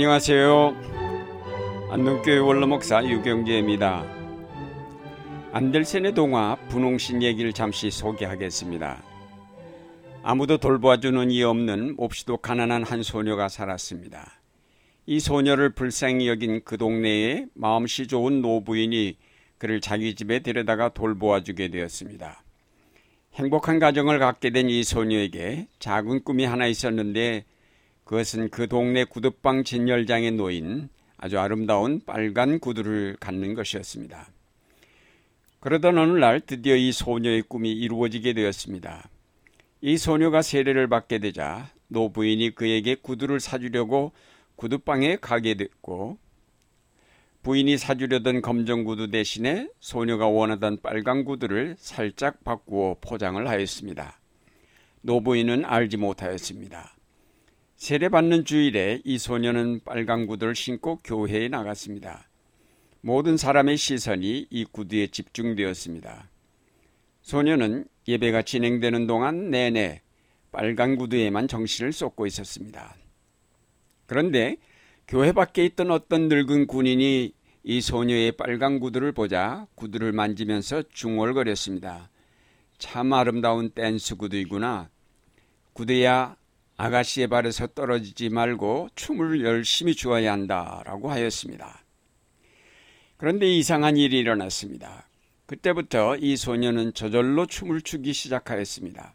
안녕하세요. 안동교회 원로목사 유경재입니다. 안델센의 동화 분홍신 얘기를 잠시 소개하겠습니다. 아무도 돌봐주는 이 없는 몹시도 가난한 한 소녀가 살았습니다. 이 소녀를 불쌍히 여긴 그 동네에 마음씨 좋은 노부인이 그를 자기 집에 데려다가 돌보아 주게 되었습니다. 행복한 가정을 갖게 된 이 소녀에게 작은 꿈이 하나 있었는데 그것은 그 동네 구두방 진열장에 놓인 아주 아름다운 빨간 구두를 갖는 것이었습니다. 그러던 어느 날 드디어 이 소녀의 꿈이 이루어지게 되었습니다. 이 소녀가 세례를 받게 되자 노부인이 그에게 구두를 사주려고 구두방에 가게 됐고 부인이 사주려던 검정 구두 대신에 소녀가 원하던 빨간 구두를 살짝 바꾸어 포장을 하였습니다. 노부인은 알지 못하였습니다. 세례받는 주일에 이 소녀는 빨간 구두를 신고 교회에 나갔습니다. 모든 사람의 시선이 이 구두에 집중되었습니다. 소녀는 예배가 진행되는 동안 내내 빨간 구두에만 정신을 쏟고 있었습니다. 그런데 교회 밖에 있던 어떤 늙은 군인이 이 소녀의 빨간 구두를 보자 구두를 만지면서 중얼거렸습니다. 참 아름다운 댄스 구두이구나. 구두야 아가씨의 발에서 떨어지지 말고 춤을 열심히 추어야 한다라고 하였습니다. 그런데 이상한 일이 일어났습니다. 그때부터 이 소녀는 저절로 춤을 추기 시작하였습니다.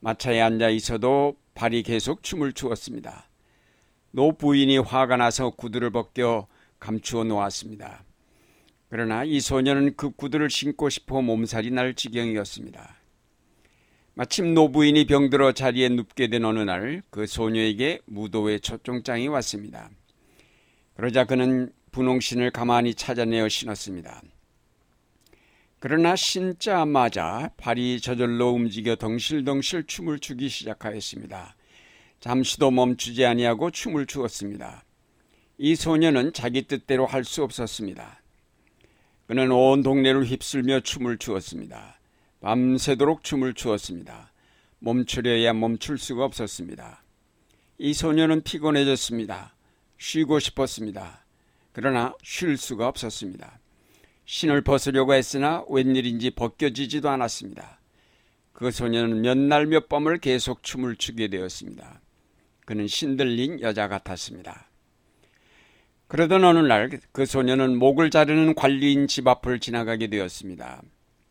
마차에 앉아 있어도 발이 계속 춤을 추었습니다. 노 부인이 화가 나서 구두를 벗겨 감추어 놓았습니다. 그러나 이 소녀는 그 구두를 신고 싶어 몸살이 날 지경이었습니다. 마침 노부인이 병들어 자리에 눕게 된 어느 날 그 소녀에게 무도회 초종장이 왔습니다. 그러자 그는 분홍신을 가만히 찾아내어 신었습니다. 그러나 신자마자 발이 저절로 움직여 덩실덩실 춤을 추기 시작하였습니다. 잠시도 멈추지 아니하고 춤을 추었습니다. 이 소녀는 자기 뜻대로 할 수 없었습니다. 그는 온 동네를 휩쓸며 춤을 추었습니다. 밤새도록 춤을 추었습니다. 멈추려야 멈출 수가 없었습니다. 이 소녀는 피곤해졌습니다. 쉬고 싶었습니다. 그러나 쉴 수가 없었습니다. 신을 벗으려고 했으나 웬일인지 벗겨지지도 않았습니다. 그 소녀는 몇 날 몇 밤을 계속 춤을 추게 되었습니다. 그는 신들린 여자 같았습니다. 그러던 어느 날 그 소녀는 목을 자르는 관리인 집 앞을 지나가게 되었습니다.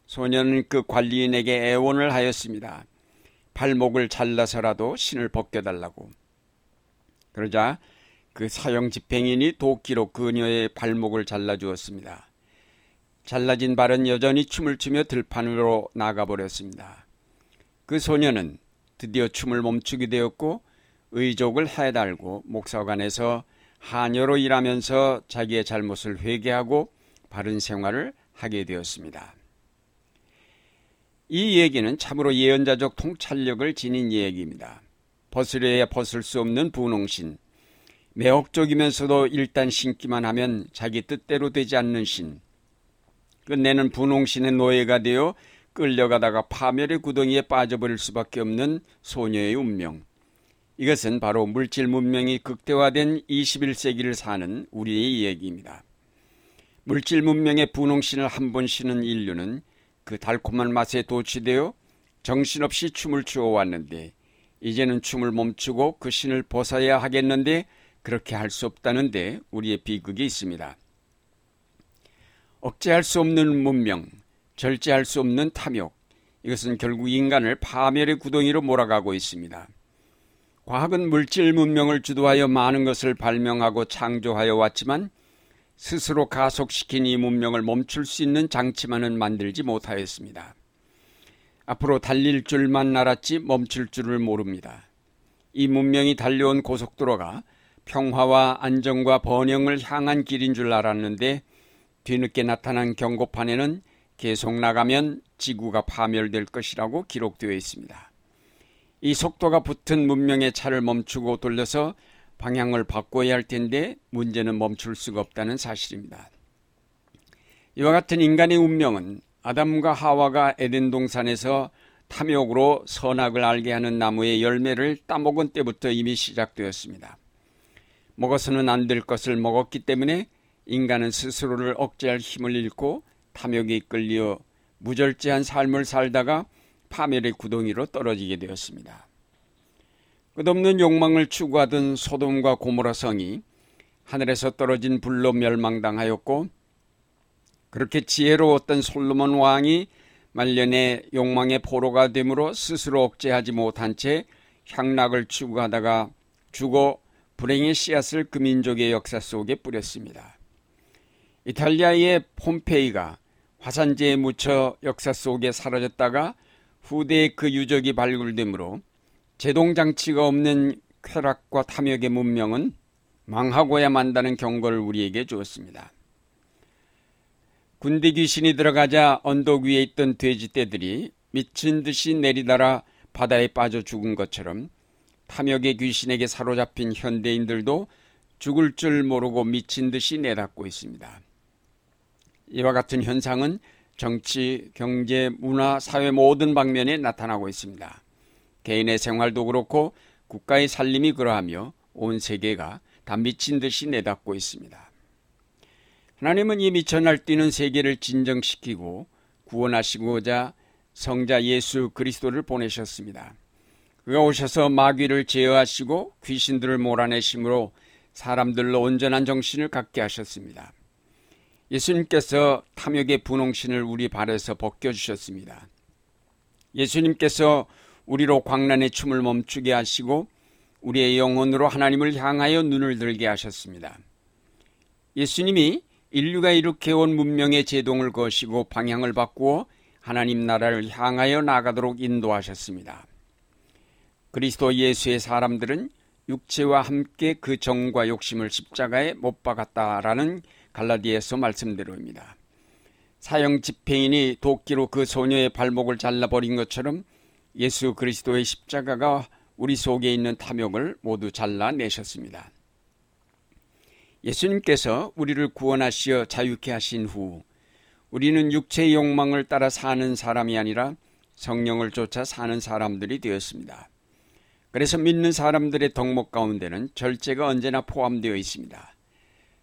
소녀는 그 관리인에게 애원을 하였습니다. 발목을 잘라서라도 신을 벗겨달라고. 그러자 그 사형 집행인이 도끼로 그녀의 발목을 잘라주었습니다. 잘라진 발은 여전히 춤을 추며 들판으로 나가버렸습니다. 그 소녀는 드디어 춤을 멈추게 되었고 의족을 해달고 목사관에서 하녀로 일하면서 자기의 잘못을 회개하고 바른 생활을 하게 되었습니다. 이 얘기는 참으로 예언자적 통찰력을 지닌 얘기입니다. 벗으려야 벗을 수 없는 분홍신, 매혹적이면서도 일단 신기만 하면 자기 뜻대로 되지 않는 신, 끝내는 분홍신의 노예가 되어 끌려가다가 파멸의 구덩이에 빠져버릴 수밖에 없는 소녀의 운명. 이것은 바로 물질 문명이 극대화된 21세기를 사는 우리의 얘기입니다. 물질 문명의 분홍신을 한 번 신은 인류는 그 달콤한 맛에 도취되어 정신없이 춤을 추어 왔는데 이제는 춤을 멈추고 그 신을 벗어야 하겠는데 그렇게 할 수 없다는데 우리의 비극이 있습니다. 억제할 수 없는 문명, 절제할 수 없는 탐욕, 이것은 결국 인간을 파멸의 구덩이로 몰아가고 있습니다. 과학은 물질 문명을 주도하여 많은 것을 발명하고 창조하여 왔지만 스스로 가속시킨 이 문명을 멈출 수 있는 장치만은 만들지 못하였습니다. 앞으로 달릴 줄만 알았지 멈출 줄을 모릅니다. 이 문명이 달려온 고속도로가 평화와 안정과 번영을 향한 길인 줄 알았는데 뒤늦게 나타난 경고판에는 계속 나가면 지구가 파멸될 것이라고 기록되어 있습니다. 이 속도가 붙은 문명의 차를 멈추고 돌려서 방향을 바꿔야 할 텐데 문제는 멈출 수가 없다는 사실입니다. 이와 같은 인간의 운명은 아담과 하와가 에덴 동산에서 탐욕으로 선악을 알게 하는 나무의 열매를 따먹은 때부터 이미 시작되었습니다. 먹어서는 안 될 것을 먹었기 때문에 인간은 스스로를 억제할 힘을 잃고 탐욕에 이끌려 무절제한 삶을 살다가 파멸의 구덩이로 떨어지게 되었습니다. 끝없는 욕망을 추구하던 소돔과 고모라 성이 하늘에서 떨어진 불로 멸망당하였고 그렇게 지혜로웠던 솔로몬 왕이 말년에 욕망의 포로가 되므로 스스로 억제하지 못한 채 향락을 추구하다가 죽어 불행의 씨앗을 그 민족의 역사 속에 뿌렸습니다. 이탈리아의 폼페이가 화산재에 묻혀 역사 속에 사라졌다가 후대에 그 유적이 발굴되므로 제동장치가 없는 쾌락과 탐욕의 문명은 망하고야 만다는 경고를 우리에게 주었습니다. 군대 귀신이 들어가자 언덕 위에 있던 돼지떼들이 미친 듯이 내리달아 바다에 빠져 죽은 것처럼 탐욕의 귀신에게 사로잡힌 현대인들도 죽을 줄 모르고 미친 듯이 내닫고 있습니다. 이와 같은 현상은 정치, 경제, 문화, 사회 모든 방면에 나타나고 있습니다. 개인의 생활도 그렇고 국가의 살림이 그러하며 온 세계가 다 미친 듯이 내닫고 있습니다. 하나님은 이 미쳐 날뛰는 세계를 진정시키고 구원하시고자 성자 예수 그리스도를 보내셨습니다. 그가 오셔서 마귀를 제어하시고 귀신들을 몰아내심으로 사람들로 온전한 정신을 갖게 하셨습니다. 예수님께서 탐욕의 분홍신을 우리 발에서 벗겨주셨습니다. 예수님께서 우리로 광란의 춤을 멈추게 하시고 우리의 영혼으로 하나님을 향하여 눈을 들게 하셨습니다. 예수님이 인류가 일으켜온 문명의 제동을 거시고 방향을 바꾸어 하나님 나라를 향하여 나가도록 인도하셨습니다. 그리스도 예수의 사람들은 육체와 함께 그 정과 욕심을 십자가에 못 박았다라는 갈라디에서 말씀대로입니다. 사형 집행인이 도끼로 그 소녀의 발목을 잘라버린 것처럼 예수 그리스도의 십자가가 우리 속에 있는 탐욕을 모두 잘라내셨습니다. 예수님께서 우리를 구원하시어 자유케 하신 후 우리는 육체의 욕망을 따라 사는 사람이 아니라 성령을 쫓아 사는 사람들이 되었습니다. 그래서 믿는 사람들의 덕목 가운데는 절제가 언제나 포함되어 있습니다.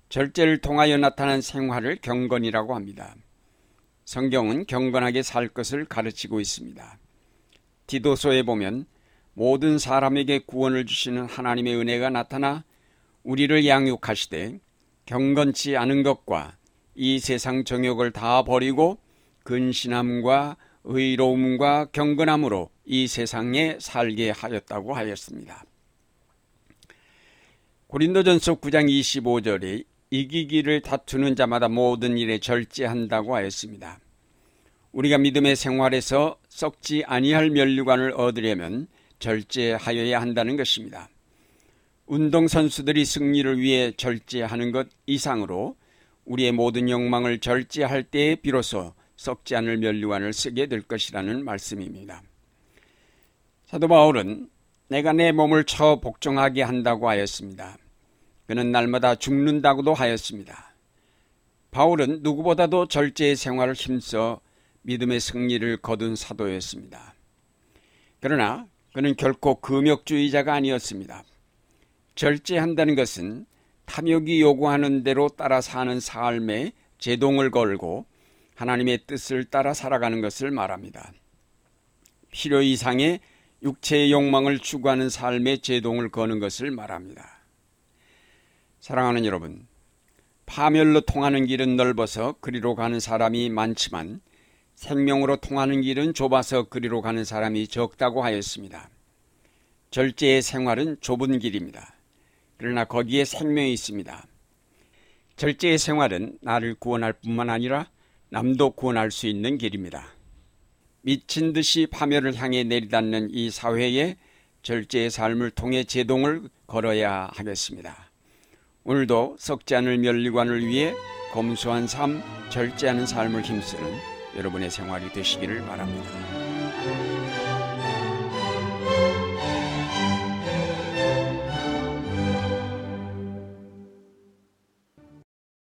절제를 통하여 나타난 생활을 경건이라고 합니다. 성경은 경건하게 살 것을 가르치고 있습니다. 디도서에 보면 모든 사람에게 구원을 주시는 하나님의 은혜가 나타나 우리를 양육하시되 경건치 않은 것과 이 세상 정욕을 다 버리고 근신함과 의로움과 경건함으로 이 세상에 살게 하였다고 하였습니다. 고린도전서 9장 25절에 이기기를 다투는 자마다 모든 일에 절제한다고 하였습니다. 우리가 믿음의 생활에서 썩지 아니할 면류관을 얻으려면 절제하여야 한다는 것입니다. 운동 선수들이 승리를 위해 절제하는 것 이상으로 우리의 모든 욕망을 절제할 때에 비로소 썩지 않을 면류관을 쓰게 될 것이라는 말씀입니다. 사도 바울은 내가 내 몸을 처 복종하게 한다고 하였습니다. 그는 날마다 죽는다고도 하였습니다. 바울은 누구보다도 절제의 생활을 힘써 믿음의 승리를 거둔 사도였습니다. 그러나 그는 결코 금욕주의자가 아니었습니다. 절제한다는 것은 탐욕이 요구하는 대로 따라 사는 삶에 제동을 걸고 하나님의 뜻을 따라 살아가는 것을 말합니다. 필요 이상의 육체의 욕망을 추구하는 삶에 제동을 거는 것을 말합니다. 사랑하는 여러분, 파멸로 통하는 길은 넓어서 그리로 가는 사람이 많지만 생명으로 통하는 길은 좁아서 그리로 가는 사람이 적다고 하였습니다. 절제의 생활은 좁은 길입니다. 그러나 거기에 생명이 있습니다. 절제의 생활은 나를 구원할 뿐만 아니라 남도 구원할 수 있는 길입니다. 미친 듯이 파멸을 향해 내리닫는 이 사회에 절제의 삶을 통해 제동을 걸어야 하겠습니다. 오늘도 썩지 않을 면리관을 위해 검소한 삶, 절제하는 삶을 힘쓰는 여러분의 생활이 되시기를 바랍니다.